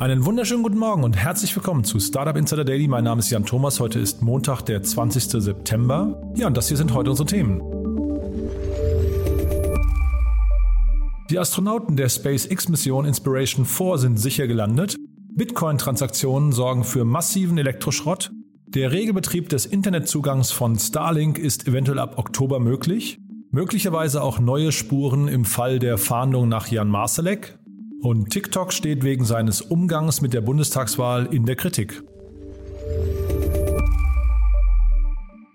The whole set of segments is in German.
Einen wunderschönen guten Morgen und herzlich willkommen zu Startup Insider Daily. Mein Name ist Jan Thomas. Heute ist Montag, der 20. September. Ja, und das hier sind heute unsere Themen. Die Astronauten der SpaceX-Mission Inspiration 4 sind sicher gelandet. Bitcoin-Transaktionen sorgen für massiven Elektroschrott. Der Regelbetrieb des Internetzugangs von Starlink ist eventuell ab Oktober möglich. Möglicherweise auch neue Spuren im Fall der Fahndung nach Jan Marsalek. Und TikTok steht wegen seines Umgangs mit der Bundestagswahl in der Kritik.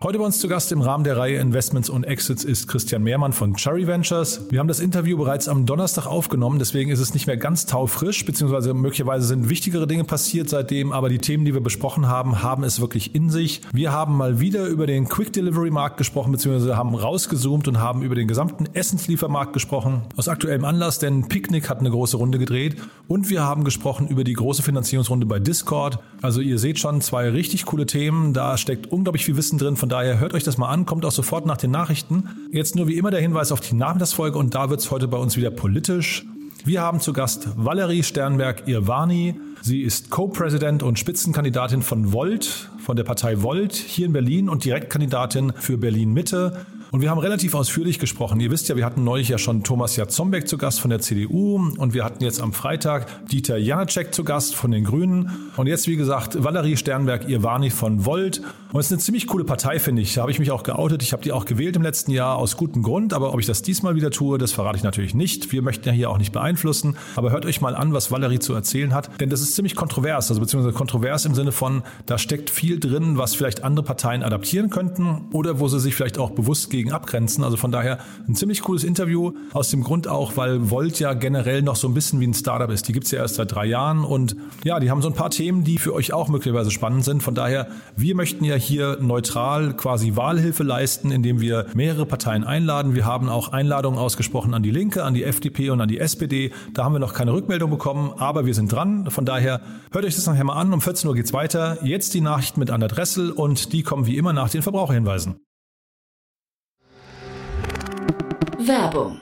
Heute bei uns zu Gast im Rahmen der Reihe Investments und Exits ist Christian Mehrmann von Cherry Ventures. Wir haben das Interview bereits am Donnerstag aufgenommen, deswegen ist es nicht mehr ganz taufrisch, beziehungsweise möglicherweise sind wichtigere Dinge passiert seitdem, aber die Themen, die wir besprochen haben, haben es wirklich in sich. Wir haben mal wieder über den Quick Delivery Markt gesprochen, beziehungsweise haben rausgezoomt und haben über den gesamten Essensliefermarkt gesprochen. Aus aktuellem Anlass, denn Picnic hat eine große Runde gedreht und wir haben gesprochen über die große Finanzierungsrunde bei Discord. Also ihr seht schon zwei richtig coole Themen, da steckt unglaublich viel Wissen drin, von daher hört euch das mal an, kommt auch sofort nach den Nachrichten. Jetzt nur wie immer der Hinweis auf die Nachmittagsfolge und da wird es heute bei uns wieder politisch. Wir haben zu Gast Valerie Sternberg-Irvani. Sie ist Co-President und Spitzenkandidatin von Volt, von der Partei Volt hier in Berlin und Direktkandidatin für Berlin Mitte. Und wir haben relativ ausführlich gesprochen. Ihr wisst ja, wir hatten neulich ja schon Thomas Jatzombeck zu Gast von der CDU und wir hatten jetzt am Freitag Dieter Janacek zu Gast von den Grünen und jetzt, wie gesagt, Valerie Sternberg-Irvani von Volt. Und es ist eine ziemlich coole Partei, finde ich. Da habe ich mich auch geoutet. Ich habe die auch gewählt im letzten Jahr aus gutem Grund, aber ob ich das diesmal wieder tue, das verrate ich natürlich nicht. Wir möchten ja hier auch nicht beeinflussen, aber hört euch mal an, was Valerie zu erzählen hat, denn das ist ziemlich kontrovers, also beziehungsweise kontrovers im Sinne von, da steckt viel drin, was vielleicht andere Parteien adaptieren könnten oder wo sie sich vielleicht auch bewusst gegen dagegen abgrenzen. Also von daher ein ziemlich cooles Interview. Aus dem Grund auch, weil Volt ja generell noch so ein bisschen wie ein Startup ist. Die gibt es ja erst seit drei Jahren und ja, die haben so ein paar Themen, die für euch auch möglicherweise spannend sind. Von daher, wir möchten ja hier neutral quasi Wahlhilfe leisten, indem wir mehrere Parteien einladen. Wir haben auch Einladungen ausgesprochen an die Linke, an die FDP und an die SPD. Da haben wir noch keine Rückmeldung bekommen, aber wir sind dran. Von daher hört euch das nachher mal an. Um 14 Uhr geht's weiter. Jetzt die Nachrichten mit Anna Dressel und die kommen wie immer nach den Verbraucherhinweisen. Werbung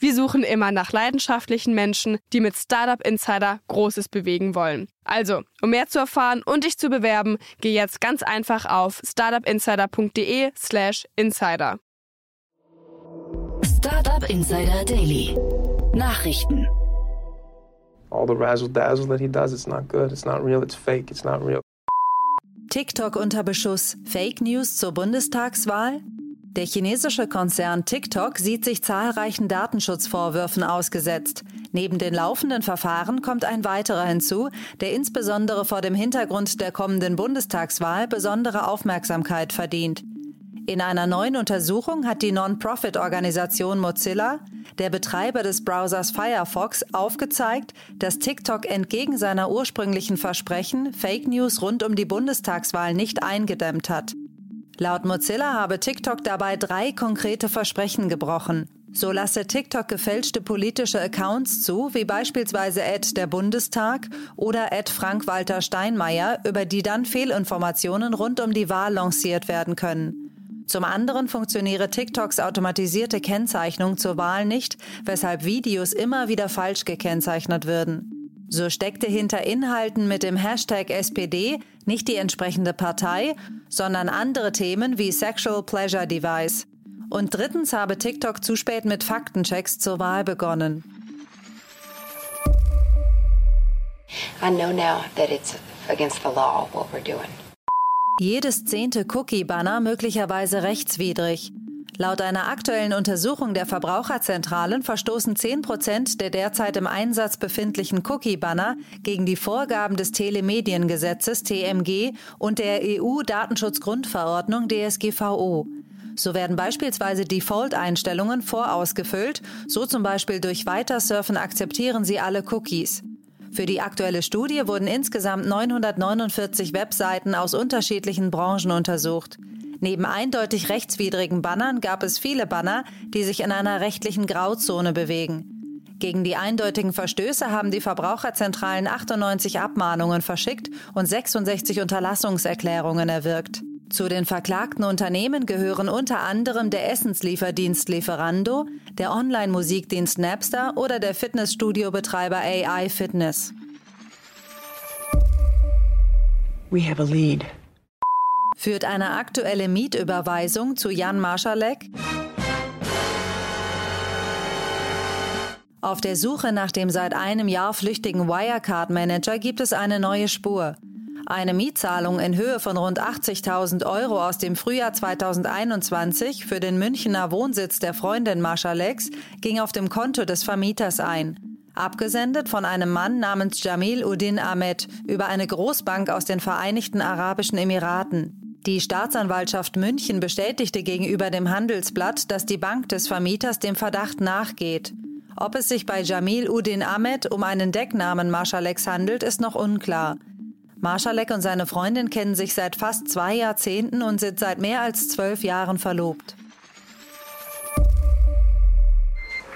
Wir suchen immer nach leidenschaftlichen Menschen, die mit Startup Insider Großes bewegen wollen. Also, um mehr zu erfahren und dich zu bewerben, geh jetzt ganz einfach auf startupinsider.de/slash insider. Startup Insider Daily Nachrichten. All the razzle dazzle that he does, it's not good, it's not real, it's fake, it's not real. TikTok unter Beschuss, Fake News zur Bundestagswahl? Der chinesische Konzern TikTok sieht sich zahlreichen Datenschutzvorwürfen ausgesetzt. Neben den laufenden Verfahren kommt ein weiterer hinzu, der insbesondere vor dem Hintergrund der kommenden Bundestagswahl besondere Aufmerksamkeit verdient. In einer neuen Untersuchung hat die Non-Profit-Organisation Mozilla, der Betreiber des Browsers Firefox, aufgezeigt, dass TikTok entgegen seiner ursprünglichen Versprechen Fake News rund um die Bundestagswahl nicht eingedämmt hat. Laut Mozilla habe TikTok dabei drei konkrete Versprechen gebrochen. So lasse TikTok gefälschte politische Accounts zu, wie beispielsweise Ad der Bundestag oder Ad Frank-Walter Steinmeier, über die dann Fehlinformationen rund um die Wahl lanciert werden können. Zum anderen funktioniere TikToks automatisierte Kennzeichnung zur Wahl nicht, weshalb Videos immer wieder falsch gekennzeichnet würden. So steckte hinter Inhalten mit dem Hashtag SPD nicht die entsprechende Partei, sondern andere Themen wie Sexual Pleasure Device. Und drittens habe TikTok zu spät mit Faktenchecks zur Wahl begonnen. I know now that it's against the law what we're doing. Jedes zehnte Cookie-Banner möglicherweise rechtswidrig. Laut einer aktuellen Untersuchung der Verbraucherzentralen verstoßen 10 Prozent der derzeit im Einsatz befindlichen Cookie-Banner gegen die Vorgaben des Telemediengesetzes TMG und der EU-Datenschutzgrundverordnung DSGVO. So werden beispielsweise Default-Einstellungen vorausgefüllt, so zum Beispiel durch Weitersurfen akzeptieren Sie alle Cookies. Für die aktuelle Studie wurden insgesamt 949 Webseiten aus unterschiedlichen Branchen untersucht. Neben eindeutig rechtswidrigen Bannern gab es viele Banner, die sich in einer rechtlichen Grauzone bewegen. Gegen die eindeutigen Verstöße haben die Verbraucherzentralen 98 Abmahnungen verschickt und 66 Unterlassungserklärungen erwirkt. Zu den verklagten Unternehmen gehören unter anderem der Essenslieferdienst Lieferando, der Online-Musikdienst Napster oder der Fitnessstudio-Betreiber AI Fitness. We have a lead. Führt eine aktuelle Mietüberweisung zu Jan Marschalek? Auf der Suche nach dem seit einem Jahr flüchtigen Wirecard-Manager gibt es eine neue Spur. Eine Mietzahlung in Höhe von rund 80.000 Euro aus dem Frühjahr 2021 für den Münchner Wohnsitz der Freundin Maschaleks ging auf dem Konto des Vermieters ein. Abgesendet von einem Mann namens Jamil Udin Ahmed über eine Großbank aus den Vereinigten Arabischen Emiraten. Die Staatsanwaltschaft München bestätigte gegenüber dem Handelsblatt, dass die Bank des Vermieters dem Verdacht nachgeht. Ob es sich bei Jamil Udin Ahmed um einen Decknamen Maschaleks handelt, ist noch unklar. Marschalek und seine Freundin kennen sich seit fast zwei Jahrzehnten und sind seit mehr als zwölf Jahren verlobt.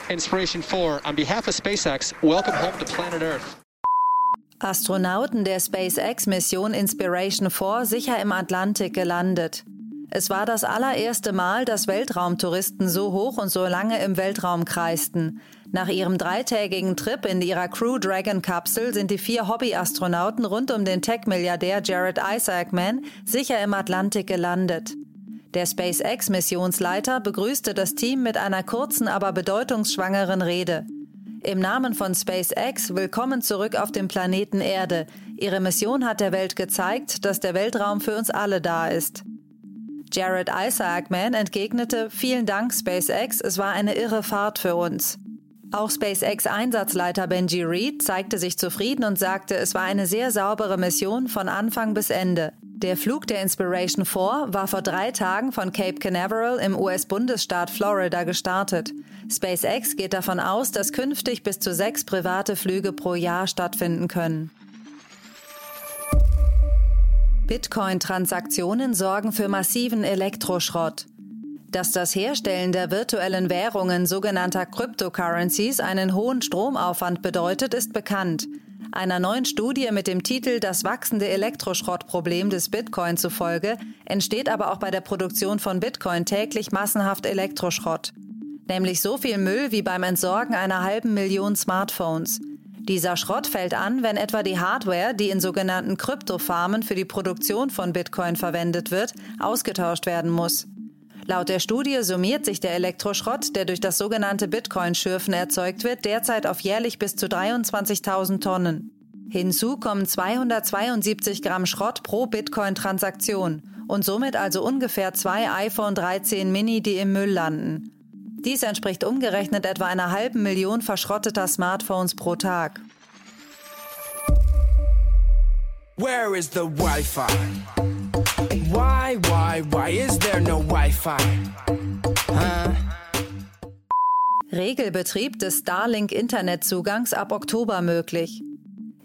Inspiration 4, on behalf of SpaceX, welcome home to planet Earth. Astronauten der SpaceX-Mission Inspiration 4 sicher im Atlantik gelandet. Es war das allererste Mal, dass Weltraumtouristen so hoch und so lange im Weltraum kreisten. Nach ihrem dreitägigen Trip in ihrer Crew Dragon Kapsel sind die vier Hobbyastronauten rund um den Tech-Milliardär Jared Isaacman sicher im Atlantik gelandet. Der SpaceX-Missionsleiter begrüßte das Team mit einer kurzen, aber bedeutungsschwangeren Rede. Im Namen von SpaceX willkommen zurück auf dem Planeten Erde. Ihre Mission hat der Welt gezeigt, dass der Weltraum für uns alle da ist. Jared Isaacman entgegnete, vielen Dank SpaceX, es war eine irre Fahrt für uns. Auch SpaceX-Einsatzleiter Benji Reed zeigte sich zufrieden und sagte, es war eine sehr saubere Mission von Anfang bis Ende. Der Flug der Inspiration 4 war vor drei Tagen von Cape Canaveral im US-Bundesstaat Florida gestartet. SpaceX geht davon aus, dass künftig bis zu sechs private Flüge pro Jahr stattfinden können. Bitcoin-Transaktionen sorgen für massiven Elektroschrott. Dass das Herstellen der virtuellen Währungen sogenannter Cryptocurrencies einen hohen Stromaufwand bedeutet, ist bekannt. Einer neuen Studie mit dem Titel Das wachsende Elektroschrottproblem des Bitcoin zufolge entsteht aber auch bei der Produktion von Bitcoin täglich massenhaft Elektroschrott. Nämlich so viel Müll wie beim Entsorgen einer halben Million Smartphones. Dieser Schrott fällt an, wenn etwa die Hardware, die in sogenannten Kryptofarmen für die Produktion von Bitcoin verwendet wird, ausgetauscht werden muss. Laut der Studie summiert sich der Elektroschrott, der durch das sogenannte Bitcoin-Schürfen erzeugt wird, derzeit auf jährlich bis zu 23.000 Tonnen. Hinzu kommen 272 Gramm Schrott pro Bitcoin-Transaktion und somit also ungefähr zwei iPhone 13 Mini, die im Müll landen. Dies entspricht umgerechnet etwa einer halben Million verschrotteter Smartphones pro Tag. Where is the Wi-Fi? Why, why, why is there no Wi-Fi? Huh? Regelbetrieb des Starlink-Internetzugangs ab Oktober möglich.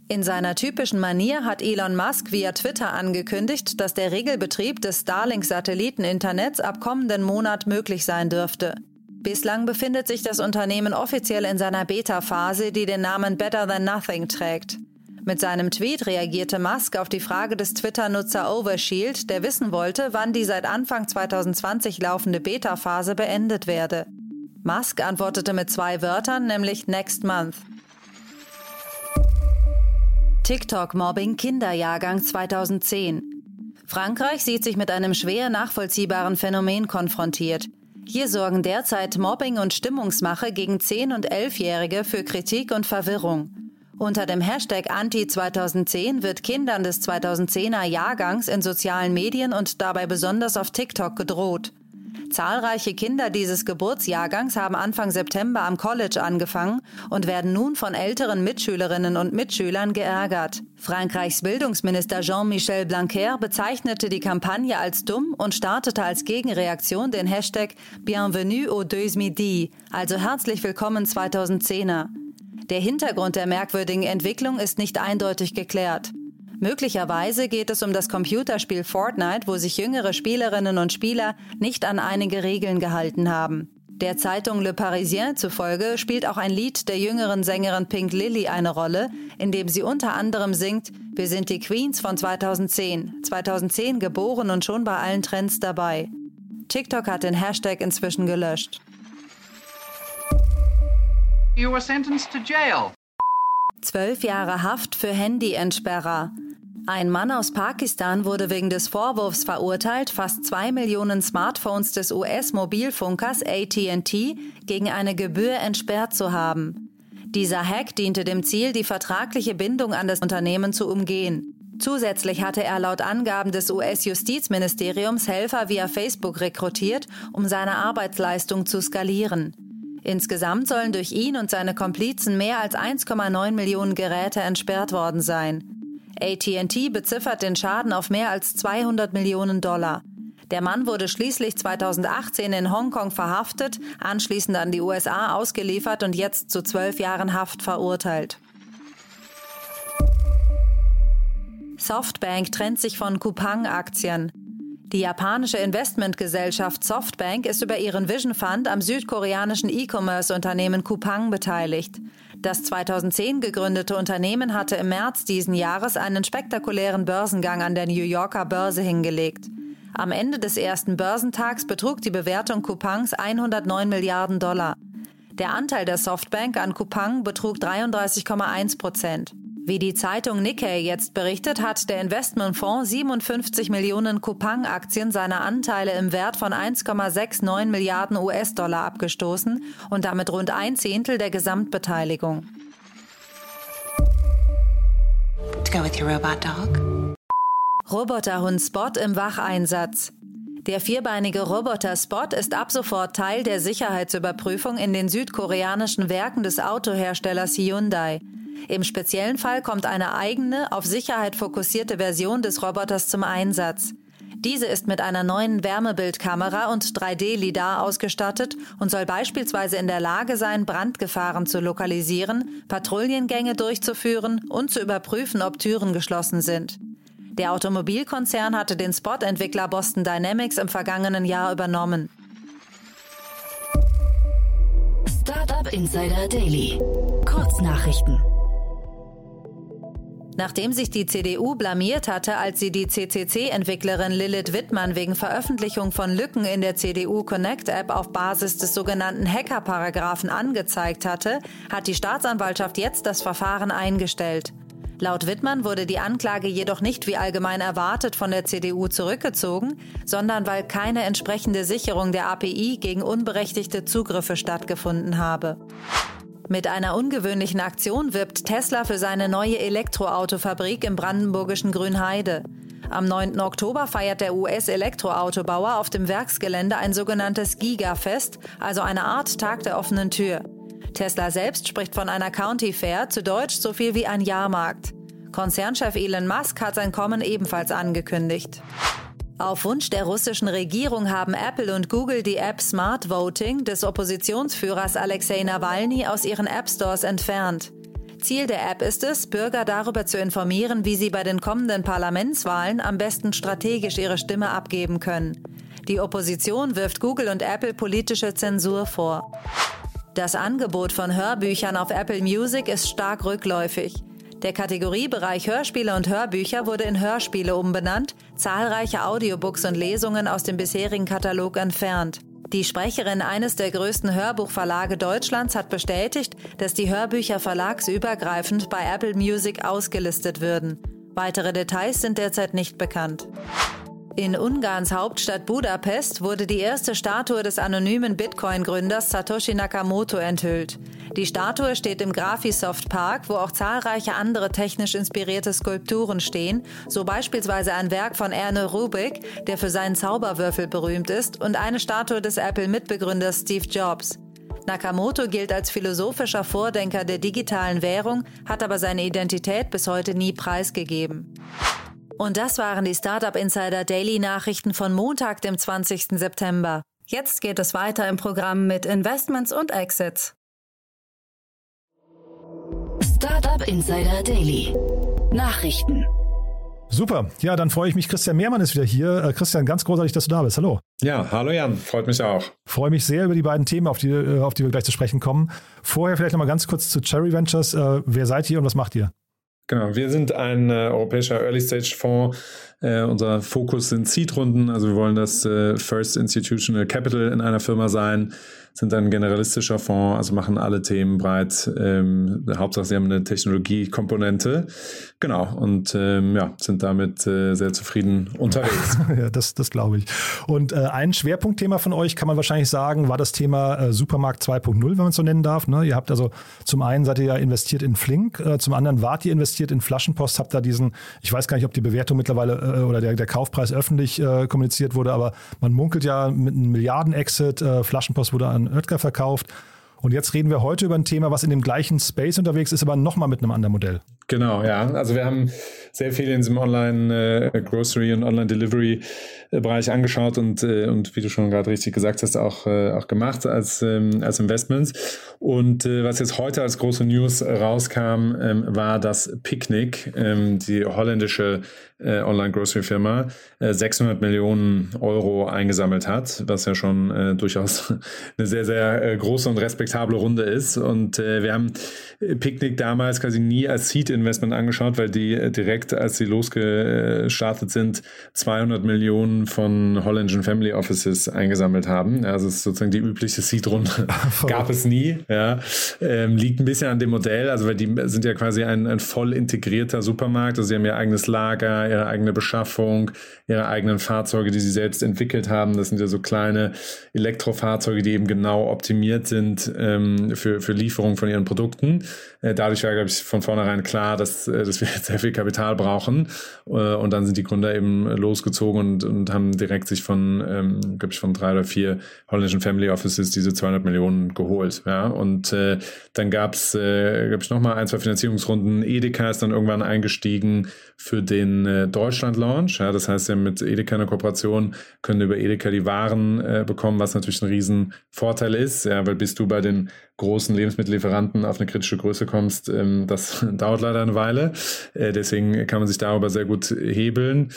In seiner typischen Manier hat Elon Musk via Twitter angekündigt, dass der Regelbetrieb des Starlink-Satelliteninternets ab kommenden Monat möglich sein dürfte. Bislang befindet sich das Unternehmen offiziell in seiner Beta-Phase, die den Namen Better Than Nothing trägt. Mit seinem Tweet reagierte Musk auf die Frage des Twitter-Nutzer Overshield, der wissen wollte, wann die seit Anfang 2020 laufende Beta-Phase beendet werde. Musk antwortete mit zwei Wörtern, nämlich Next Month. TikTok-Mobbing Kinderjahrgang 2010. Frankreich sieht sich mit einem schwer nachvollziehbaren Phänomen konfrontiert. Hier sorgen derzeit Mobbing und Stimmungsmache gegen 10- und 11-Jährige für Kritik und Verwirrung. Unter dem Hashtag Anti-2010 wird Kindern des 2010er Jahrgangs in sozialen Medien und dabei besonders auf TikTok gedroht. Zahlreiche Kinder dieses Geburtsjahrgangs haben Anfang September am College angefangen und werden nun von älteren Mitschülerinnen und Mitschülern geärgert. Frankreichs Bildungsminister Jean-Michel Blanquer bezeichnete die Kampagne als dumm und startete als Gegenreaktion den Hashtag Bienvenue au deux midi, also herzlich willkommen 2010er. Der Hintergrund der merkwürdigen Entwicklung ist nicht eindeutig geklärt. Möglicherweise geht es um das Computerspiel Fortnite, wo sich jüngere Spielerinnen und Spieler nicht an einige Regeln gehalten haben. Der Zeitung Le Parisien zufolge spielt auch ein Lied der jüngeren Sängerin Pink Lily eine Rolle, in dem sie unter anderem singt, wir sind die Queens von 2010, 2010 geboren und schon bei allen Trends dabei. TikTok hat den Hashtag inzwischen gelöscht. You were sentenced to jail. Zwölf Jahre Haft für Handy-Entsperrer. Ein Mann aus Pakistan wurde wegen des Vorwurfs verurteilt, fast zwei Millionen Smartphones des US-Mobilfunkers ATT gegen eine Gebühr entsperrt zu haben. Dieser Hack diente dem Ziel, die vertragliche Bindung an das Unternehmen zu umgehen. Zusätzlich hatte er laut Angaben des US-Justizministeriums Helfer via Facebook rekrutiert, um seine Arbeitsleistung zu skalieren. Insgesamt sollen durch ihn und seine Komplizen mehr als 1,9 Millionen Geräte entsperrt worden sein. ATT beziffert den Schaden auf mehr als 200 Millionen Dollar. Der Mann wurde schließlich 2018 in Hongkong verhaftet, anschließend an die USA ausgeliefert und jetzt zu zwölf Jahren Haft verurteilt. Softbank trennt sich von Coupang-Aktien. Die japanische Investmentgesellschaft Softbank ist über ihren Vision Fund am südkoreanischen E-Commerce-Unternehmen Coupang beteiligt. Das 2010 gegründete Unternehmen hatte im März diesen Jahres einen spektakulären Börsengang an der New Yorker Börse hingelegt. Am Ende des ersten Börsentags betrug die Bewertung Coupangs 109 Milliarden Dollar. Der Anteil der Softbank an Coupang betrug 33,1 Prozent. Wie die Zeitung Nikkei jetzt berichtet, hat der Investmentfonds 57 Millionen Coupang-Aktien seiner Anteile im Wert von 1,69 Milliarden US-Dollar abgestoßen und damit rund ein Zehntel der Gesamtbeteiligung. Roboterhund Spot im Wacheinsatz. Der vierbeinige Roboter Spot ist ab sofort Teil der Sicherheitsüberprüfung in den südkoreanischen Werken des Autoherstellers Hyundai. Im speziellen Fall kommt eine eigene, auf Sicherheit fokussierte Version des Roboters zum Einsatz. Diese ist mit einer neuen Wärmebildkamera und 3D-Lidar ausgestattet und soll beispielsweise in der Lage sein, Brandgefahren zu lokalisieren, Patrouillengänge durchzuführen und zu überprüfen, ob Türen geschlossen sind. Der Automobilkonzern hatte den Spot-Entwickler Boston Dynamics im vergangenen Jahr übernommen. Startup Insider Daily. Kurznachrichten. Nachdem sich die CDU blamiert hatte, als sie die CCC-Entwicklerin Lilith Wittmann wegen Veröffentlichung von Lücken in der CDU Connect-App auf Basis des sogenannten Hacker-Paragraphen angezeigt hatte, hat die Staatsanwaltschaft jetzt das Verfahren eingestellt. Laut Wittmann wurde die Anklage jedoch nicht wie allgemein erwartet von der CDU zurückgezogen, sondern weil keine entsprechende Sicherung der API gegen unberechtigte Zugriffe stattgefunden habe. Mit einer ungewöhnlichen Aktion wirbt Tesla für seine neue Elektroautofabrik im brandenburgischen Grünheide. Am 9. Oktober feiert der US-Elektroautobauer auf dem Werksgelände ein sogenanntes Gigafest, also eine Art Tag der offenen Tür. Tesla selbst spricht von einer County Fair, zu Deutsch so viel wie ein Jahrmarkt. Konzernchef Elon Musk hat sein Kommen ebenfalls angekündigt. Auf Wunsch der russischen Regierung haben Apple und Google die App Smart Voting des Oppositionsführers Alexei Nawalny aus ihren App Stores entfernt. Ziel der App ist es, Bürger darüber zu informieren, wie sie bei den kommenden Parlamentswahlen am besten strategisch ihre Stimme abgeben können. Die Opposition wirft Google und Apple politische Zensur vor. Das Angebot von Hörbüchern auf Apple Music ist stark rückläufig. Der Kategoriebereich Hörspiele und Hörbücher wurde in Hörspiele umbenannt, zahlreiche Audiobooks und Lesungen aus dem bisherigen Katalog entfernt. Die Sprecherin eines der größten Hörbuchverlage Deutschlands hat bestätigt, dass die Hörbücher verlagsübergreifend bei Apple Music ausgelistet würden. Weitere Details sind derzeit nicht bekannt. In Ungarns Hauptstadt Budapest wurde die erste Statue des anonymen Bitcoin-Gründers Satoshi Nakamoto enthüllt. Die Statue steht im Graphisoft Park, wo auch zahlreiche andere technisch inspirierte Skulpturen stehen, so beispielsweise ein Werk von Erne Rubik, der für seinen Zauberwürfel berühmt ist, und eine Statue des Apple-Mitbegründers Steve Jobs. Nakamoto gilt als philosophischer Vordenker der digitalen Währung, hat aber seine Identität bis heute nie preisgegeben. Und das waren die Startup Insider Daily Nachrichten von Montag, dem 20. September. Jetzt geht es weiter im Programm mit Investments und Exits. Startup Insider Daily. Nachrichten. Super. Ja, dann freue ich mich. Christian Mehrmann ist wieder hier. Äh, Christian, ganz großartig, dass du da bist. Hallo. Ja, hallo Jan. Freut mich auch. Freue mich sehr über die beiden Themen, auf die, äh, auf die wir gleich zu sprechen kommen. Vorher vielleicht nochmal ganz kurz zu Cherry Ventures. Äh, wer seid ihr und was macht ihr? Genau, wir sind ein äh, europäischer Early-Stage-Fonds. Äh, unser Fokus sind Seed-Runden, also wir wollen das äh, First Institutional Capital in einer Firma sein sind ein generalistischer Fonds, also machen alle Themen breit. Ähm, Hauptsache, sie haben eine Technologiekomponente. Genau, und ähm, ja, sind damit äh, sehr zufrieden unterwegs. ja, das, das glaube ich. Und äh, ein Schwerpunktthema von euch, kann man wahrscheinlich sagen, war das Thema äh, Supermarkt 2.0, wenn man es so nennen darf. Ne? Ihr habt also zum einen seid ihr ja investiert in Flink, äh, zum anderen wart ihr investiert in Flaschenpost, habt da diesen, ich weiß gar nicht, ob die Bewertung mittlerweile äh, oder der, der Kaufpreis öffentlich äh, kommuniziert wurde, aber man munkelt ja mit einem Milliarden-Exit, Flaschenpost wurde an Oetker verkauft. Und jetzt reden wir heute über ein Thema, was in dem gleichen Space unterwegs ist, aber nochmal mit einem anderen Modell. Genau, ja. Also wir haben sehr viel in diesem Online-Grocery- äh, und Online-Delivery-Bereich angeschaut und, äh, und wie du schon gerade richtig gesagt hast, auch, äh, auch gemacht als, ähm, als Investments. Und was jetzt heute als große News rauskam, ähm, war, dass Picnic, ähm, die holländische Online-Grocery-Firma, 600 Millionen Euro eingesammelt hat, was ja schon durchaus eine sehr, sehr große und respektable Runde ist. Und wir haben Picnic damals quasi nie als Seed-Investment angeschaut, weil die direkt direkt, als sie losgestartet sind, 200 Millionen von holländischen Family Offices eingesammelt haben. Also es ist sozusagen die übliche Seed-Runde. Gab es nie. Ja. Ähm, liegt ein bisschen an dem Modell, also weil die sind ja quasi ein, ein voll integrierter Supermarkt. Also sie haben ihr eigenes Lager, ihre eigene Beschaffung, ihre eigenen Fahrzeuge, die sie selbst entwickelt haben. Das sind ja so kleine Elektrofahrzeuge, die eben genau optimiert sind ähm, für, für Lieferung von ihren Produkten. Äh, dadurch war, glaube ich, von vornherein klar, dass, äh, dass wir jetzt sehr viel Kapital brauchen. Äh, und dann sind die Gründer eben losgezogen und, und haben direkt sich von, ähm, glaube ich, von drei oder vier holländischen Family Offices diese 200 Millionen geholt. Ja? Und äh, dann gab es, äh, glaube ich, nochmal ein, zwei Finanzierungsrunden. Edeka ist dann irgendwann eingestiegen für den äh, Deutschland-Launch. Ja? Das heißt, ja mit Edeka eine Kooperation, können über Edeka die Waren äh, bekommen, was natürlich ein Riesenvorteil ist, ja? weil bist du bei den großen Lebensmittellieferanten auf eine kritische Größe kommst, ähm, das dauert leider eine Weile. Äh, deswegen kann man sich darüber sehr gut hebeln.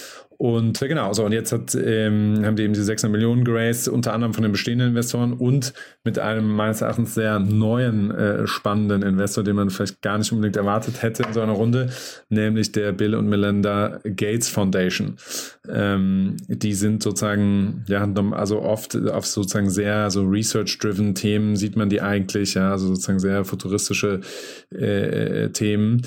Und äh, genau, so und jetzt hat, ähm, haben die eben diese 600 Millionen geraced, unter anderem von den bestehenden Investoren und mit einem meines Erachtens sehr neuen, äh, spannenden Investor, den man vielleicht gar nicht unbedingt erwartet hätte in so einer Runde, nämlich der Bill und Melinda Gates Foundation. Ähm, die sind sozusagen, ja, also oft auf sozusagen sehr so research-driven Themen sieht man die eigentlich, ja, also sozusagen sehr futuristische äh, Themen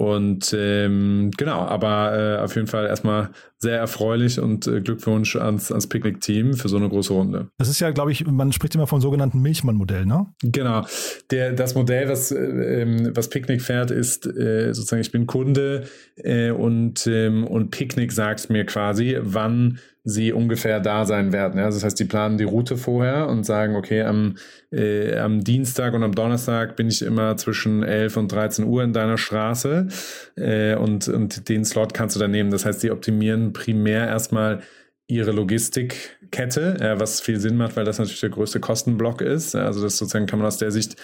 und ähm, genau, aber äh, auf jeden Fall erstmal sehr erfreulich und äh, Glückwunsch ans, ans Picknick-Team für so eine große Runde. Das ist ja, glaube ich, man spricht immer vom sogenannten Milchmann-Modell, ne? Genau. Der, das Modell, was, äh, ähm, was Picknick fährt, ist äh, sozusagen, ich bin Kunde äh, und, ähm, und Picknick sagt mir quasi, wann sie ungefähr da sein werden. Ja? Das heißt, die planen die Route vorher und sagen, okay, am, äh, am Dienstag und am Donnerstag bin ich immer zwischen 11 und 13 Uhr in deiner Straße äh, und, und den Slot kannst du dann nehmen. Das heißt, sie optimieren primär erstmal ihre Logistikkette, äh, was viel Sinn macht, weil das natürlich der größte Kostenblock ist. Also das sozusagen kann man aus der Sicht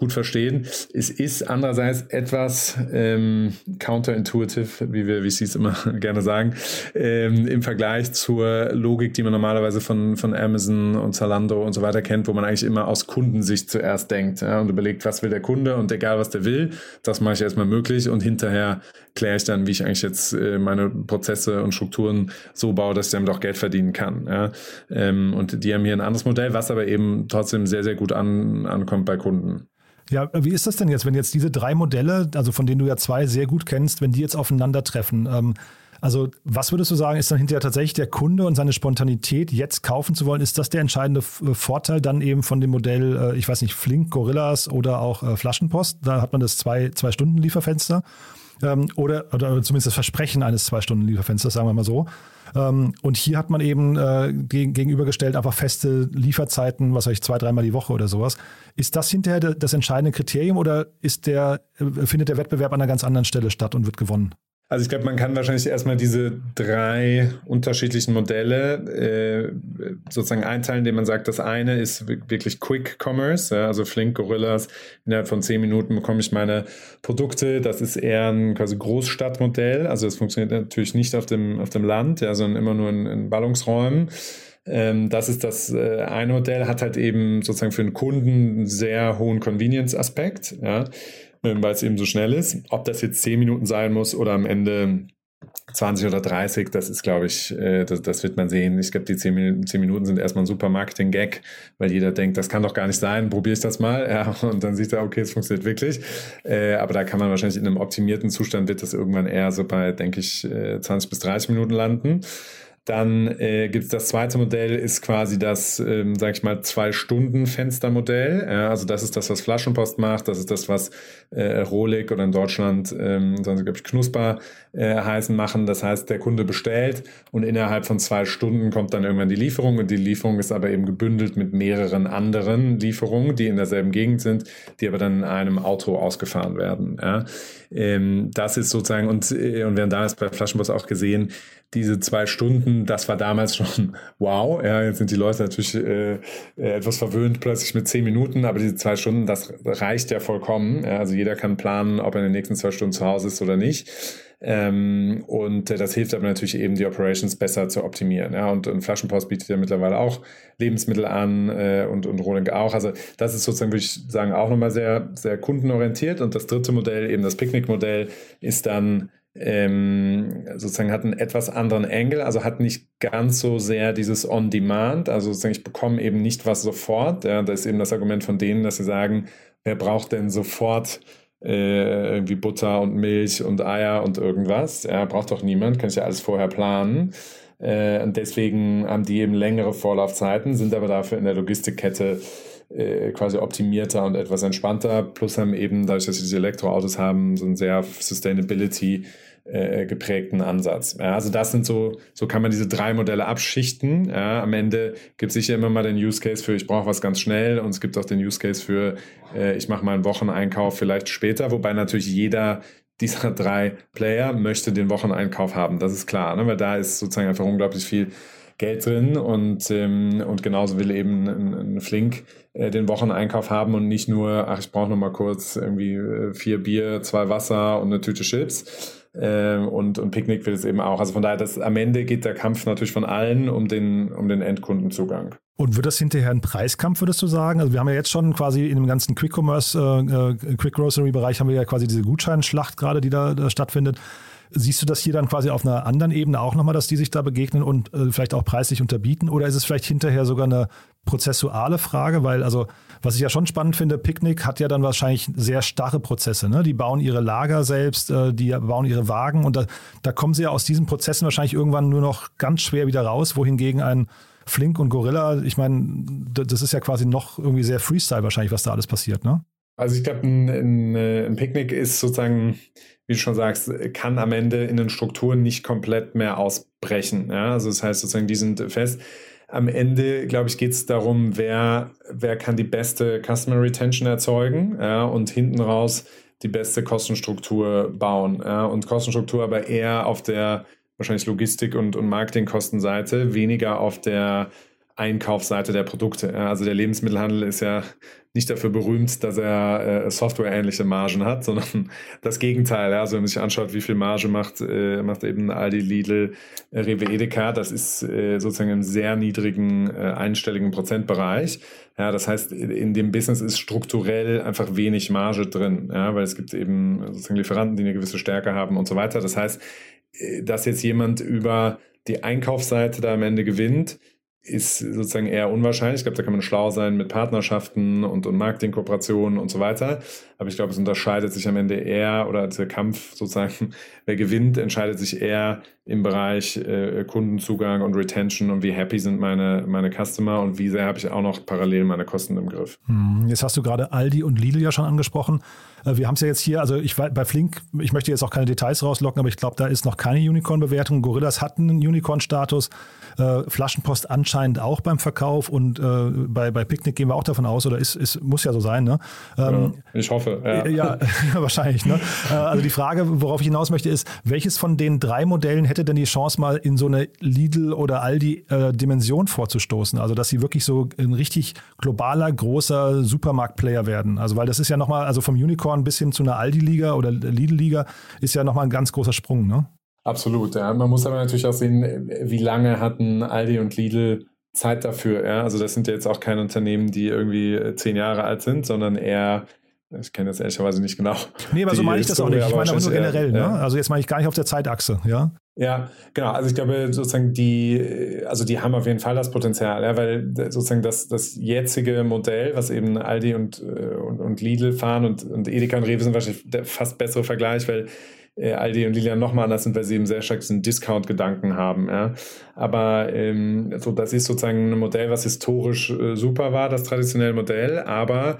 gut verstehen. Es ist andererseits etwas ähm, counterintuitive, wie wir VCs immer gerne sagen, ähm, im Vergleich zur Logik, die man normalerweise von, von Amazon und Zalando und so weiter kennt, wo man eigentlich immer aus Kundensicht zuerst denkt ja, und überlegt, was will der Kunde und egal was der will, das mache ich erstmal möglich und hinterher kläre ich dann, wie ich eigentlich jetzt äh, meine Prozesse und Strukturen so baue, dass ich damit auch Geld verdienen kann. Ja. Ähm, und die haben hier ein anderes Modell, was aber eben trotzdem sehr, sehr gut an, ankommt bei Kunden. Ja, wie ist das denn jetzt, wenn jetzt diese drei Modelle, also von denen du ja zwei sehr gut kennst, wenn die jetzt aufeinandertreffen? Ähm, Also was würdest du sagen, ist dann hinterher tatsächlich der Kunde und seine Spontanität, jetzt kaufen zu wollen? Ist das der entscheidende äh, Vorteil dann eben von dem Modell, äh, ich weiß nicht, Flink, Gorillas oder auch äh, Flaschenpost? Da hat man das zwei, zwei Stunden Lieferfenster ähm, oder, oder zumindest das Versprechen eines zwei Stunden Lieferfensters, sagen wir mal so. Ähm, und hier hat man eben äh, gegenübergestellt einfach feste Lieferzeiten, was weiß ich, zwei, dreimal die Woche oder sowas. Ist das hinterher das entscheidende Kriterium oder ist der, findet der Wettbewerb an einer ganz anderen Stelle statt und wird gewonnen? Also ich glaube, man kann wahrscheinlich erstmal diese drei unterschiedlichen Modelle äh, sozusagen einteilen, indem man sagt, das eine ist wirklich Quick Commerce, ja, also Flink, Gorillas, innerhalb von zehn Minuten bekomme ich meine Produkte. Das ist eher ein quasi Großstadtmodell, also es funktioniert natürlich nicht auf dem, auf dem Land, ja, sondern immer nur in, in Ballungsräumen ähm, das ist das äh, eine Modell, hat halt eben sozusagen für den Kunden einen sehr hohen Convenience-Aspekt. Ja weil es eben so schnell ist. Ob das jetzt 10 Minuten sein muss oder am Ende 20 oder 30, das ist, glaube ich, äh, das, das, wird man sehen. Ich glaube, die 10 Minuten, 10 Minuten sind erstmal ein super Marketing-Gag, weil jeder denkt, das kann doch gar nicht sein, probiere ich das mal. Ja, und dann sieht er, okay, es funktioniert wirklich. Äh, aber da kann man wahrscheinlich in einem optimierten Zustand, wird das irgendwann eher so bei, denke ich, 20 äh, bis 30 Minuten landen. Dann äh, gibt es das zweite Modell, ist quasi das, ähm, sag ich mal, Zwei-Stunden-Fenster-Modell. Ja, also das ist das, was Flaschenpost macht. Das ist das, was äh, Rolik oder in Deutschland, ähm, sonst glaube ich, Knusper äh, heißen, machen. Das heißt, der Kunde bestellt und innerhalb von zwei Stunden kommt dann irgendwann die Lieferung und die Lieferung ist aber eben gebündelt mit mehreren anderen Lieferungen, die in derselben Gegend sind, die aber dann in einem Auto ausgefahren werden. Ja. Ähm, das ist sozusagen, und, äh, und wir haben damals bei Flaschenpost auch gesehen, diese zwei Stunden, das war damals schon wow. Ja, jetzt sind die Leute natürlich äh, äh, etwas verwöhnt plötzlich mit zehn Minuten, aber diese zwei Stunden, das reicht ja vollkommen. Ja, also jeder kann planen, ob er in den nächsten zwei Stunden zu Hause ist oder nicht. Ähm, und äh, das hilft aber natürlich eben, die Operations besser zu optimieren. Ja, und, und Flaschenpost bietet ja mittlerweile auch Lebensmittel an äh, und, und Rohling auch. Also das ist sozusagen, würde ich sagen, auch nochmal sehr, sehr kundenorientiert. Und das dritte Modell, eben das Picknick-Modell, ist dann ähm, sozusagen hat einen etwas anderen Angle, also hat nicht ganz so sehr dieses On-Demand, also sozusagen ich bekomme eben nicht was sofort. Ja, das ist eben das Argument von denen, dass sie sagen, wer braucht denn sofort äh, irgendwie Butter und Milch und Eier und irgendwas? Ja, braucht doch niemand, kann ich ja alles vorher planen. Äh, und deswegen haben die eben längere Vorlaufzeiten, sind aber dafür in der Logistikkette äh, quasi optimierter und etwas entspannter. Plus haben eben, dadurch, dass sie diese Elektroautos haben, so einen sehr Sustainability äh, geprägten Ansatz. Ja, also das sind so, so kann man diese drei Modelle abschichten. Ja, am Ende gibt es sicher immer mal den Use Case für, ich brauche was ganz schnell und es gibt auch den Use Case für, äh, ich mache mal einen Wocheneinkauf vielleicht später, wobei natürlich jeder dieser drei Player möchte den Wocheneinkauf haben. Das ist klar, ne? weil da ist sozusagen einfach unglaublich viel Geld drin und, ähm, und genauso will eben ein, ein Flink äh, den Wocheneinkauf haben und nicht nur, ach, ich brauche noch mal kurz irgendwie äh, vier Bier, zwei Wasser und eine Tüte Chips. Äh, und, und Picknick will es eben auch. Also von daher, das, am Ende geht der Kampf natürlich von allen um den, um den Endkundenzugang. Und wird das hinterher ein Preiskampf, würdest du sagen? Also wir haben ja jetzt schon quasi in dem ganzen Quick Commerce, äh, äh Quick Grocery Bereich haben wir ja quasi diese Gutscheinschlacht gerade, die da, da stattfindet. Siehst du das hier dann quasi auf einer anderen Ebene auch nochmal, dass die sich da begegnen und äh, vielleicht auch preislich unterbieten? Oder ist es vielleicht hinterher sogar eine prozessuale Frage? Weil, also, was ich ja schon spannend finde, Picknick hat ja dann wahrscheinlich sehr starre Prozesse. Ne? Die bauen ihre Lager selbst, äh, die bauen ihre Wagen und da, da kommen sie ja aus diesen Prozessen wahrscheinlich irgendwann nur noch ganz schwer wieder raus, wohingegen ein Flink und Gorilla, ich meine, das ist ja quasi noch irgendwie sehr Freestyle wahrscheinlich, was da alles passiert, ne? Also ich glaube, ein, ein, äh, ein Picknick ist sozusagen wie du schon sagst, kann am Ende in den Strukturen nicht komplett mehr ausbrechen. Ja? Also das heißt sozusagen, die sind fest. Am Ende, glaube ich, geht es darum, wer, wer kann die beste Customer Retention erzeugen ja? und hinten raus die beste Kostenstruktur bauen. Ja? Und Kostenstruktur aber eher auf der wahrscheinlich Logistik- und, und Marketingkostenseite, weniger auf der Einkaufsseite der Produkte. Also der Lebensmittelhandel ist ja nicht dafür berühmt, dass er äh, softwareähnliche Margen hat, sondern das Gegenteil. Also wenn man sich anschaut, wie viel Marge macht, äh, macht eben Aldi, Lidl, äh, Rewe, Edeka, das ist äh, sozusagen im sehr niedrigen äh, einstelligen Prozentbereich. Ja, das heißt, in dem Business ist strukturell einfach wenig Marge drin, ja, weil es gibt eben sozusagen Lieferanten, die eine gewisse Stärke haben und so weiter. Das heißt, äh, dass jetzt jemand über die Einkaufsseite da am Ende gewinnt, ist sozusagen eher unwahrscheinlich. Ich glaube, da kann man schlau sein mit Partnerschaften und, und Marketingkooperationen und so weiter. Aber ich glaube, es unterscheidet sich am Ende eher, oder der Kampf sozusagen, wer gewinnt, entscheidet sich eher im Bereich äh, Kundenzugang und Retention und wie happy sind meine, meine Customer und wie sehr habe ich auch noch parallel meine Kosten im Griff. Hm, jetzt hast du gerade Aldi und Lidl ja schon angesprochen. Äh, wir haben es ja jetzt hier, also ich bei Flink, ich möchte jetzt auch keine Details rauslocken, aber ich glaube, da ist noch keine Unicorn-Bewertung. Gorillas hat einen Unicorn-Status, äh, Flaschenpost anscheinend auch beim Verkauf und äh, bei, bei Picknick gehen wir auch davon aus, oder ist, ist muss ja so sein, ne? Ähm, ja, ich hoffe, ja. Ja, wahrscheinlich, ne? Äh, also die Frage, worauf ich hinaus möchte, ist, welches von den drei Modellen hätte denn die Chance, mal in so eine Lidl- oder Aldi-Dimension äh, vorzustoßen? Also, dass sie wirklich so ein richtig globaler, großer Supermarkt-Player werden. Also, weil das ist ja nochmal, also vom Unicorn Unicorn bis hin zu einer Aldi-Liga oder Lidl-Liga ist ja nochmal ein ganz großer Sprung, ne? Absolut, ja. Man muss aber natürlich auch sehen, wie lange hatten Aldi und Lidl Zeit dafür, ja. Also das sind ja jetzt auch keine Unternehmen, die irgendwie äh, zehn Jahre alt sind, sondern eher ich kenne jetzt ehrlicherweise nicht genau. Nee, aber so meine ich das auch nicht. Ich meine aber nur generell. Ja. Ne? Also jetzt meine ich gar nicht auf der Zeitachse, ja? Ja, genau. Also ich glaube sozusagen die, also die haben auf jeden Fall das Potenzial, ja, weil sozusagen das, das jetzige Modell, was eben Aldi und, äh, und, und Lidl fahren und, und Edeka und Rewe sind wahrscheinlich der fast bessere Vergleich, weil äh, Aldi und Lidl nochmal anders sind, weil sie eben sehr stark diesen Discount-Gedanken haben. Ja. Aber ähm, so, das ist sozusagen ein Modell, was historisch äh, super war, das traditionelle Modell, aber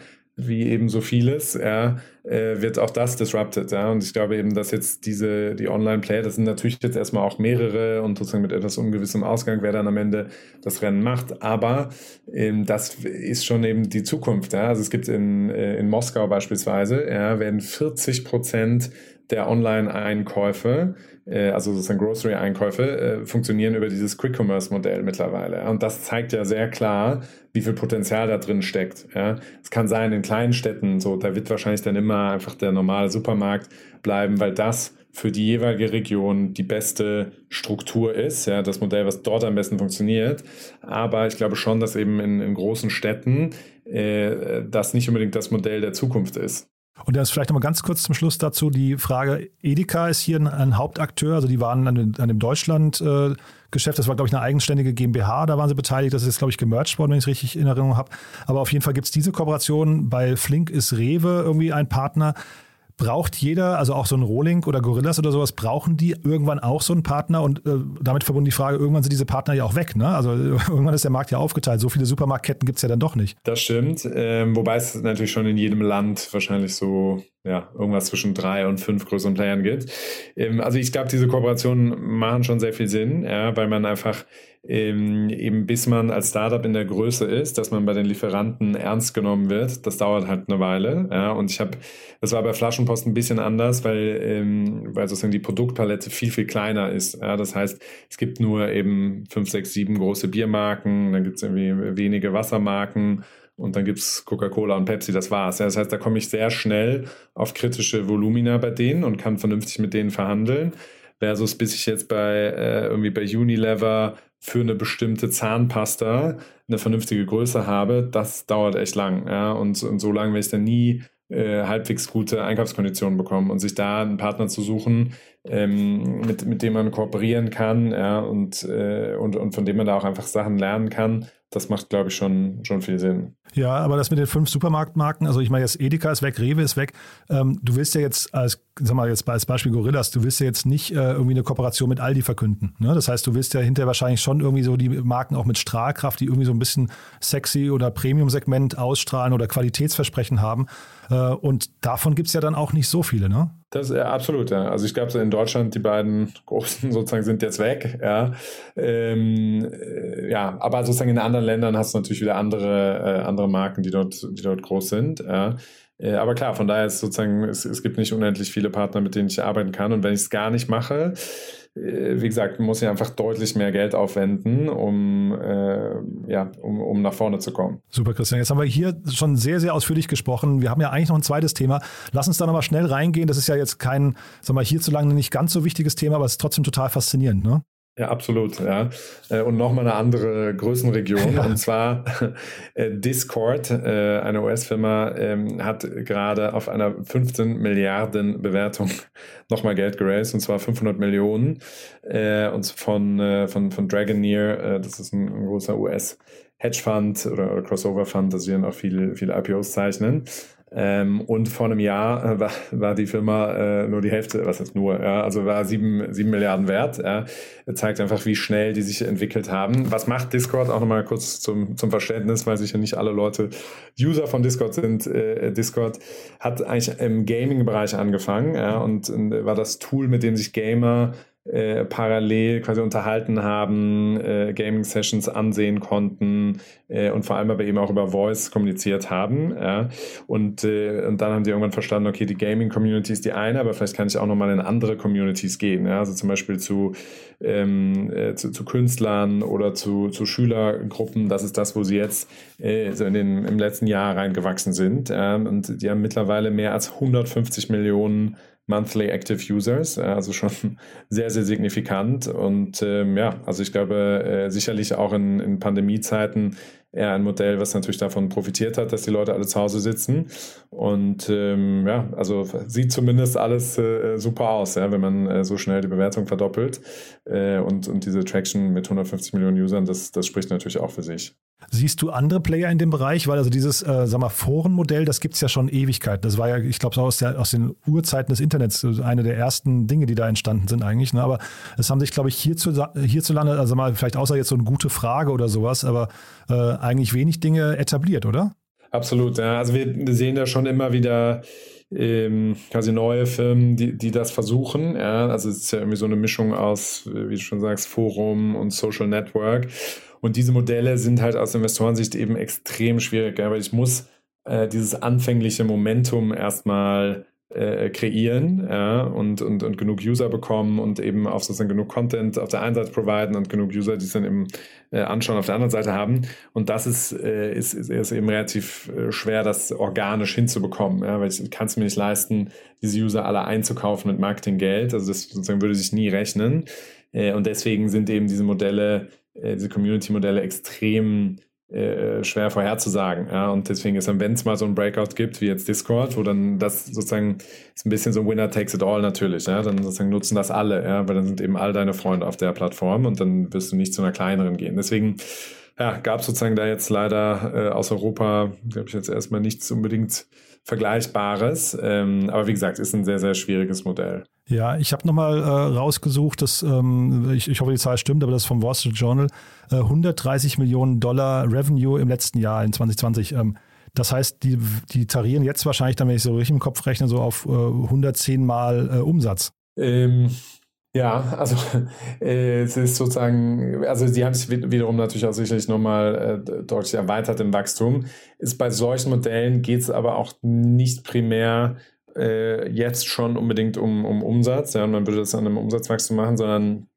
wie eben so vieles, ja, äh, wird auch das disrupted. Ja? Und ich glaube eben, dass jetzt diese, die Online-Player, das sind natürlich jetzt erstmal auch mehrere und sozusagen mit etwas ungewissem Ausgang, wer dann am Ende das Rennen macht. Aber ähm, das ist schon eben die Zukunft. Ja? Also es gibt in, äh, in Moskau beispielsweise, ja, werden 40 Prozent der Online-Einkäufe, äh, also sozusagen Grocery-Einkäufe, äh, funktionieren über dieses Quick-Commerce-Modell mittlerweile. Und das zeigt ja sehr klar, wie viel Potenzial da drin steckt. Ja. Es kann sein, in kleinen Städten, so, da wird wahrscheinlich dann immer einfach der normale Supermarkt bleiben, weil das für die jeweilige Region die beste Struktur ist, ja, das Modell, was dort am besten funktioniert. Aber ich glaube schon, dass eben in, in großen Städten äh, das nicht unbedingt das Modell der Zukunft ist. Und ist vielleicht nochmal ganz kurz zum Schluss dazu die Frage, Edeka ist hier ein, ein Hauptakteur, also die waren an, an dem Deutschland-Geschäft, das war, glaube ich, eine eigenständige GmbH, da waren sie beteiligt, das ist glaube ich, gemerged worden, wenn ich es richtig in Erinnerung habe. Aber auf jeden Fall gibt es diese Kooperation, bei Flink ist Rewe irgendwie ein Partner braucht jeder, also auch so ein Rohling oder Gorillas oder sowas, brauchen die irgendwann auch so einen Partner und äh, damit verbunden die Frage, irgendwann sind diese Partner ja auch weg, ne? Also irgendwann ist der Markt ja aufgeteilt. So viele Supermarktketten gibt es ja dann doch nicht. Das stimmt, ähm, wobei es natürlich schon in jedem Land wahrscheinlich so ja, irgendwas zwischen drei und fünf größeren Playern gibt. Ähm, also ich glaube, diese Kooperationen machen schon sehr viel Sinn, ja, weil man einfach ähm, eben bis man als Startup in der Größe ist, dass man bei den Lieferanten ernst genommen wird, das dauert halt eine Weile. Ja, und ich habe, das war bei Flaschenpost ein bisschen anders, weil, ähm, weil sozusagen die Produktpalette viel, viel kleiner ist. Ja, das heißt, es gibt nur eben fünf, sechs, sieben große Biermarken, dann gibt es irgendwie wenige Wassermarken und dann gibt es Coca-Cola und Pepsi, das war's. Ja, das heißt, da komme ich sehr schnell auf kritische Volumina bei denen und kann vernünftig mit denen verhandeln. Versus bis ich jetzt bei äh, irgendwie bei Unilever für eine bestimmte Zahnpasta eine vernünftige Größe habe, das dauert echt lang. Ja? Und, und so lange werde ich dann nie äh, halbwegs gute Einkaufskonditionen bekommen und sich da einen Partner zu suchen, ähm, mit, mit dem man kooperieren kann ja, und, äh, und, und von dem man da auch einfach Sachen lernen kann, das macht, glaube ich, schon, schon viel Sinn. Ja, aber das mit den fünf Supermarktmarken, also ich meine, jetzt Edeka ist weg, Rewe ist weg. Ähm, du willst ja jetzt als, sag mal, jetzt als Beispiel Gorillas, du willst ja jetzt nicht äh, irgendwie eine Kooperation mit Aldi verkünden. Ne? Das heißt, du willst ja hinterher wahrscheinlich schon irgendwie so die Marken auch mit Strahlkraft, die irgendwie so ein bisschen sexy oder Premium-Segment ausstrahlen oder Qualitätsversprechen haben. Äh, und davon gibt es ja dann auch nicht so viele, ne? Das ist ja absolut, ja. Also ich glaube, in Deutschland die beiden großen sozusagen sind jetzt weg, ja. Ähm, äh, ja, aber sozusagen in anderen Ländern hast du natürlich wieder andere, äh, andere Marken, die dort, die dort groß sind, ja. Äh, aber klar, von daher ist sozusagen, es, es gibt nicht unendlich viele Partner, mit denen ich arbeiten kann. Und wenn ich es gar nicht mache, wie gesagt, muss ich einfach deutlich mehr Geld aufwenden, um, äh, ja, um, um nach vorne zu kommen. Super, Christian. Jetzt haben wir hier schon sehr, sehr ausführlich gesprochen. Wir haben ja eigentlich noch ein zweites Thema. Lass uns da nochmal schnell reingehen. Das ist ja jetzt kein, sag mal, hierzulande nicht ganz so wichtiges Thema, aber es ist trotzdem total faszinierend, ne? Ja, absolut. Ja. Äh, und nochmal eine andere Größenregion. Ja. Und zwar äh, Discord, äh, eine US-Firma, ähm, hat gerade auf einer 15 Milliarden Bewertung nochmal Geld geraced, und zwar 500 Millionen. Und von, von, von Dragoneer, das ist ein, ein großer US- Hedgefund oder, oder Crossover Fund, das wir dann auch viele, viele IPOs zeichnen. Ähm, und vor einem Jahr äh, war, war die Firma äh, nur die Hälfte, was heißt nur, ja, also war sieben, sieben Milliarden wert. Ja. Zeigt einfach, wie schnell die sich entwickelt haben. Was macht Discord? Auch nochmal kurz zum, zum Verständnis, weil sicher nicht alle Leute User von Discord sind. Äh, Discord hat eigentlich im Gaming-Bereich angefangen ja, und, und war das Tool, mit dem sich Gamer äh, parallel quasi unterhalten haben, äh, Gaming-Sessions ansehen konnten äh, und vor allem aber eben auch über Voice kommuniziert haben. Ja. Und, äh, und dann haben die irgendwann verstanden, okay, die Gaming-Community ist die eine, aber vielleicht kann ich auch nochmal in andere Communities gehen. Ja. Also zum Beispiel zu, ähm, äh, zu, zu, Künstlern oder zu, zu Schülergruppen. Das ist das, wo sie jetzt so in den, im letzten Jahr reingewachsen sind. Und die haben mittlerweile mehr als 150 Millionen Monthly Active Users, äh, also schon sehr, sehr signifikant. Und ähm, ja, also ich glaube, äh, sicherlich auch in, in Pandemiezeiten eher ein Modell, was natürlich davon profitiert hat, dass die Leute alle zu Hause sitzen. Und ähm, ja, also sieht zumindest alles äh, super aus, ja, wenn man äh, so schnell die Bewertung verdoppelt. Äh, und, und diese Traction mit 150 Millionen Usern, das, das spricht natürlich auch für sich. Siehst du andere Player in dem Bereich? Weil also dieses, äh, sag mal, Forenmodell, das gibt es ja schon Ewigkeit. Das war ja, ich glaube, aus, aus den Urzeiten des Internets eine der ersten Dinge, die da entstanden sind eigentlich. Ne? Aber es haben sich, glaube ich, hierzulande, also mal vielleicht außer jetzt so eine gute Frage oder sowas, aber äh, eigentlich wenig Dinge etabliert, oder? Absolut, ja. Also wir sehen da schon immer wieder ähm, quasi neue Firmen, die, die das versuchen. Ja? Also es ist ja irgendwie so eine Mischung aus, wie du schon sagst, Forum und Social Network. Und diese Modelle sind halt aus Investorensicht eben extrem schwierig, ja, weil ich muss äh, dieses anfängliche Momentum erstmal äh, kreieren ja, und, und, und genug User bekommen und eben auch sozusagen genug Content auf der einen Seite providen und genug User, die es dann eben äh, anschauen, auf der anderen Seite haben. Und das ist, äh, ist, ist, ist eben relativ äh, schwer, das organisch hinzubekommen, ja, weil ich kann es mir nicht leisten, diese User alle einzukaufen mit Marketinggeld. Also das sozusagen würde sich nie rechnen. Äh, und deswegen sind eben diese Modelle äh, diese Community-Modelle extrem äh, schwer vorherzusagen. Ja? Und deswegen ist dann, wenn es mal so ein Breakout gibt, wie jetzt Discord, wo dann das sozusagen ist ein bisschen so Winner takes it all natürlich, ja? dann sozusagen nutzen das alle, ja? weil dann sind eben all deine Freunde auf der Plattform und dann wirst du nicht zu einer kleineren gehen. Deswegen ja, gab sozusagen da jetzt leider äh, aus Europa, glaube ich, jetzt erstmal nichts unbedingt Vergleichbares. Ähm, aber wie gesagt, ist ein sehr, sehr schwieriges Modell. Ja, ich habe nochmal äh, rausgesucht, dass, ähm, ich, ich hoffe, die Zahl stimmt, aber das ist vom Wall Street Journal, äh, 130 Millionen Dollar Revenue im letzten Jahr, in 2020. Ähm, das heißt, die, die tarieren jetzt wahrscheinlich, dann, wenn ich so richtig im Kopf rechne, so auf äh, 110 Mal äh, Umsatz. Ähm, ja, also äh, es ist sozusagen, also sie haben sich wiederum natürlich auch sicherlich nochmal äh, deutlich erweitert im Wachstum. Ist bei solchen Modellen geht es aber auch nicht primär äh, jetzt schon unbedingt um, um Umsatz, ja, und man würde das an einem Umsatzwachstum machen, sondern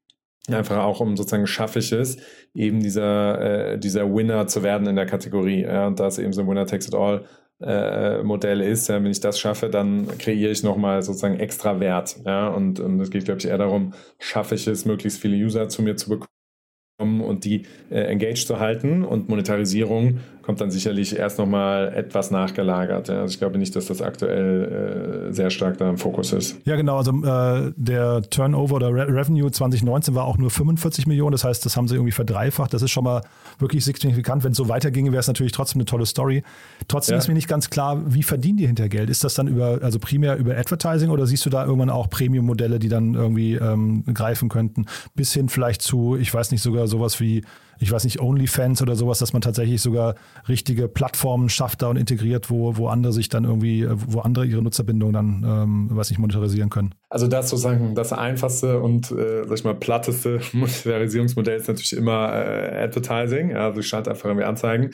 einfach auch um sozusagen schaffe ich es, eben dieser, äh, dieser Winner zu werden in der Kategorie. Ja, und da es eben so ein Winner takes it all äh, Modell ist, ja, wenn ich das schaffe, dann kreiere ich nochmal sozusagen extra Wert. Ja, und, und es geht, glaube ich, eher darum, schaffe ich es, möglichst viele User zu mir zu bekommen und die äh, engaged zu halten und Monetarisierung kommt dann sicherlich erst nochmal etwas nachgelagert. Ja. Also ich glaube nicht, dass das aktuell äh, sehr stark da im Fokus ist. Ja, genau. Also äh, der Turnover oder Re Revenue 2019 war auch nur 45 Millionen. Das heißt, das haben sie irgendwie verdreifacht. Das ist schon mal wirklich signifikant. Wenn es so weiterginge, wäre es natürlich trotzdem eine tolle Story. Trotzdem ja. ist mir nicht ganz klar, wie verdienen die hinter Geld? Ist das dann über, also primär über Advertising oder siehst du da irgendwann auch Premium-Modelle, die dann irgendwie ähm, greifen könnten? Bis hin vielleicht zu, ich weiß nicht, sogar sowas wie ich weiß nicht, OnlyFans oder sowas, dass man tatsächlich sogar richtige Plattformen schafft da und integriert, wo, wo andere sich dann irgendwie, wo andere ihre Nutzerbindung dann, ähm, weiß nicht, monetarisieren können. Also das sozusagen das einfachste und, äh, sag ich mal, platteste Monetarisierungsmodell ist natürlich immer äh, Advertising. Also schalte einfach irgendwie Anzeigen.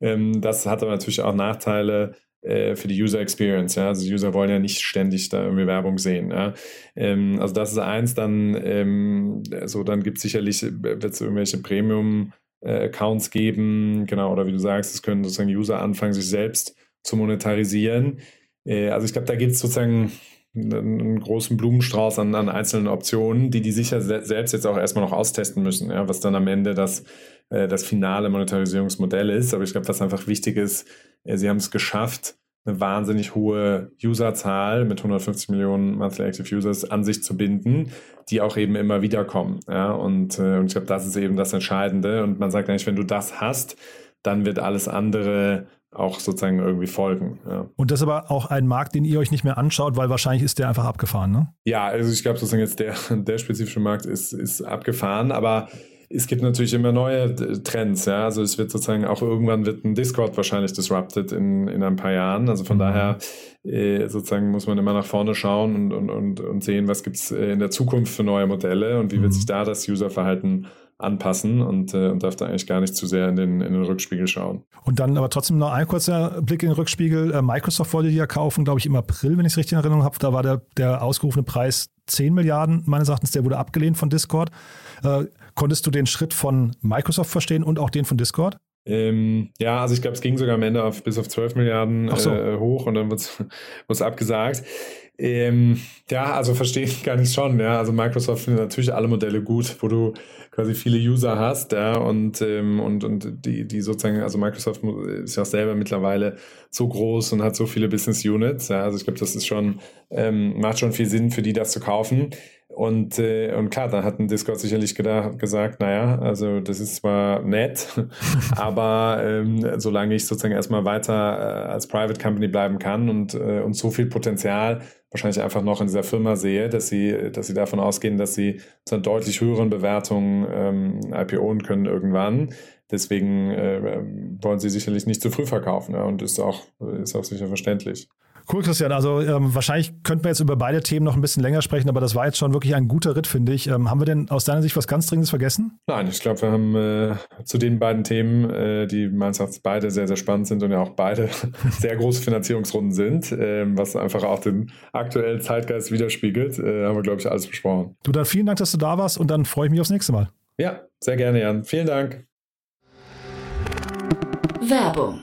Ähm, das hat aber natürlich auch Nachteile, äh, für die User Experience. Ja? Also die User wollen ja nicht ständig da irgendwie Werbung sehen. Ja? Ähm, also das ist eins, dann, ähm, also dann gibt es sicherlich, wird es irgendwelche Premium äh, Accounts geben, genau, oder wie du sagst, es können sozusagen User anfangen, sich selbst zu monetarisieren. Äh, also ich glaube, da gibt es sozusagen einen großen Blumenstrauß an, an, einzelnen Optionen, die die sicher selbst jetzt auch erstmal noch austesten müssen, ja, was dann am Ende das, äh, das finale Monetarisierungsmodell ist. Aber ich glaube, was einfach wichtig ist, Sie haben es geschafft, eine wahnsinnig hohe Userzahl mit 150 Millionen Monthly Active Users an sich zu binden, die auch eben immer wieder kommen. Ja? Und, äh, und ich glaube, das ist eben das Entscheidende. Und man sagt eigentlich, wenn du das hast, dann wird alles andere auch sozusagen irgendwie folgen. Ja. Und das ist aber auch ein Markt, den ihr euch nicht mehr anschaut, weil wahrscheinlich ist der einfach abgefahren, ne? Ja, also ich glaube sozusagen jetzt der, der spezifische Markt ist, ist abgefahren, aber es gibt natürlich immer neue äh, Trends, ja. Also es wird sozusagen auch irgendwann wird ein Discord wahrscheinlich disrupted in, in ein paar Jahren. Also von mhm. daher äh, sozusagen muss man immer nach vorne schauen und, und, und, und sehen, was gibt's äh, in der Zukunft für neue Modelle und wie mhm. wird sich da das Userverhalten anpassen und, äh, und darf da eigentlich gar nicht zu sehr in den, in den Rückspiegel schauen. Und dann aber trotzdem noch ein kurzer Blick in den Rückspiegel. Äh, Microsoft wollte die ja kaufen, glaube ich, im April, wenn ich es richtig in Erinnerung habe. Da war der, der ausgerufene Preis 10 Milliarden, meines Erachtens, der wurde abgelehnt von Discord. Äh, konntest du den Schritt von Microsoft verstehen und auch den von Discord? Ähm, ja, also ich glaube, es ging sogar am Ende auf, bis auf 12 Milliarden so. äh, hoch und dann wurde es abgesagt. Ähm, ja, also verstehe ich gar nicht schon. Ja, also Microsoft findet natürlich alle Modelle gut, wo du quasi viele User hast, ja, und, ähm, und, und die, die sozusagen, also Microsoft ist ja selber mittlerweile so groß und hat so viele Business Units, ja, also ich glaube, das ist schon, ähm, macht schon viel Sinn für die, das zu kaufen. Und, äh, und klar, da hat ein Discord sicherlich gedacht, gesagt, naja, also das ist zwar nett, aber ähm, solange ich sozusagen erstmal weiter äh, als Private Company bleiben kann und, äh, und so viel Potenzial wahrscheinlich einfach noch in dieser Firma sehe, dass sie, dass sie davon ausgehen, dass sie zu einer deutlich höheren Bewertung ähm, IPOen können irgendwann. Deswegen äh, wollen sie sicherlich nicht zu früh verkaufen ja, und ist auch, ist auch sicher verständlich. Cool, Christian. Also ähm, wahrscheinlich könnten wir jetzt über beide Themen noch ein bisschen länger sprechen, aber das war jetzt schon wirklich ein guter Ritt, finde ich. Ähm, haben wir denn aus deiner Sicht was ganz Dringendes vergessen? Nein, ich glaube, wir haben äh, zu den beiden Themen, äh, die meines Erachtens beide sehr, sehr spannend sind und ja auch beide sehr große Finanzierungsrunden sind, äh, was einfach auch den aktuellen Zeitgeist widerspiegelt, äh, haben wir, glaube ich, alles besprochen. Du, dann vielen Dank, dass du da warst und dann freue ich mich aufs nächste Mal. Ja, sehr gerne, Jan. Vielen Dank. Werbung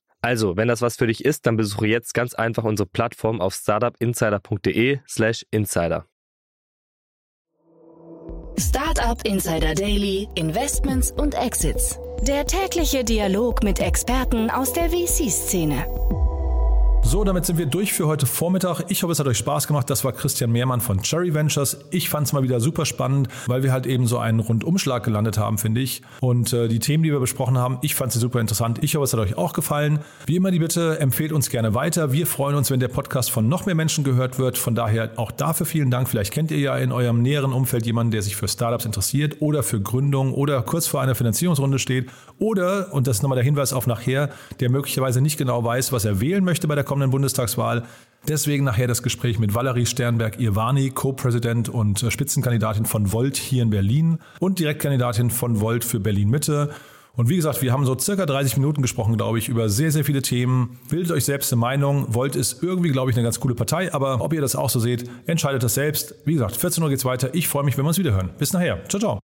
Also, wenn das was für dich ist, dann besuche jetzt ganz einfach unsere Plattform auf startupinsider.de/slash insider. Startup Insider Daily, Investments und Exits. Der tägliche Dialog mit Experten aus der VC-Szene. So, damit sind wir durch für heute Vormittag. Ich hoffe, es hat euch Spaß gemacht. Das war Christian Mehrmann von Cherry Ventures. Ich fand es mal wieder super spannend, weil wir halt eben so einen Rundumschlag gelandet haben, finde ich. Und äh, die Themen, die wir besprochen haben, ich fand sie super interessant. Ich hoffe, es hat euch auch gefallen. Wie immer die Bitte, empfehlt uns gerne weiter. Wir freuen uns, wenn der Podcast von noch mehr Menschen gehört wird. Von daher auch dafür vielen Dank. Vielleicht kennt ihr ja in eurem näheren Umfeld jemanden, der sich für Startups interessiert oder für Gründung oder kurz vor einer Finanzierungsrunde steht oder, und das ist nochmal der Hinweis auf nachher, der möglicherweise nicht genau weiß, was er wählen möchte bei der kommenden Bundestagswahl. Deswegen nachher das Gespräch mit Valerie Sternberg-Irvani, Co-Präsident und Spitzenkandidatin von Volt hier in Berlin und Direktkandidatin von Volt für Berlin-Mitte. Und wie gesagt, wir haben so circa 30 Minuten gesprochen, glaube ich, über sehr, sehr viele Themen. Bildet euch selbst eine Meinung. Volt ist irgendwie, glaube ich, eine ganz coole Partei, aber ob ihr das auch so seht, entscheidet das selbst. Wie gesagt, 14 Uhr geht's weiter. Ich freue mich, wenn wir uns wieder hören. Bis nachher. Ciao, ciao.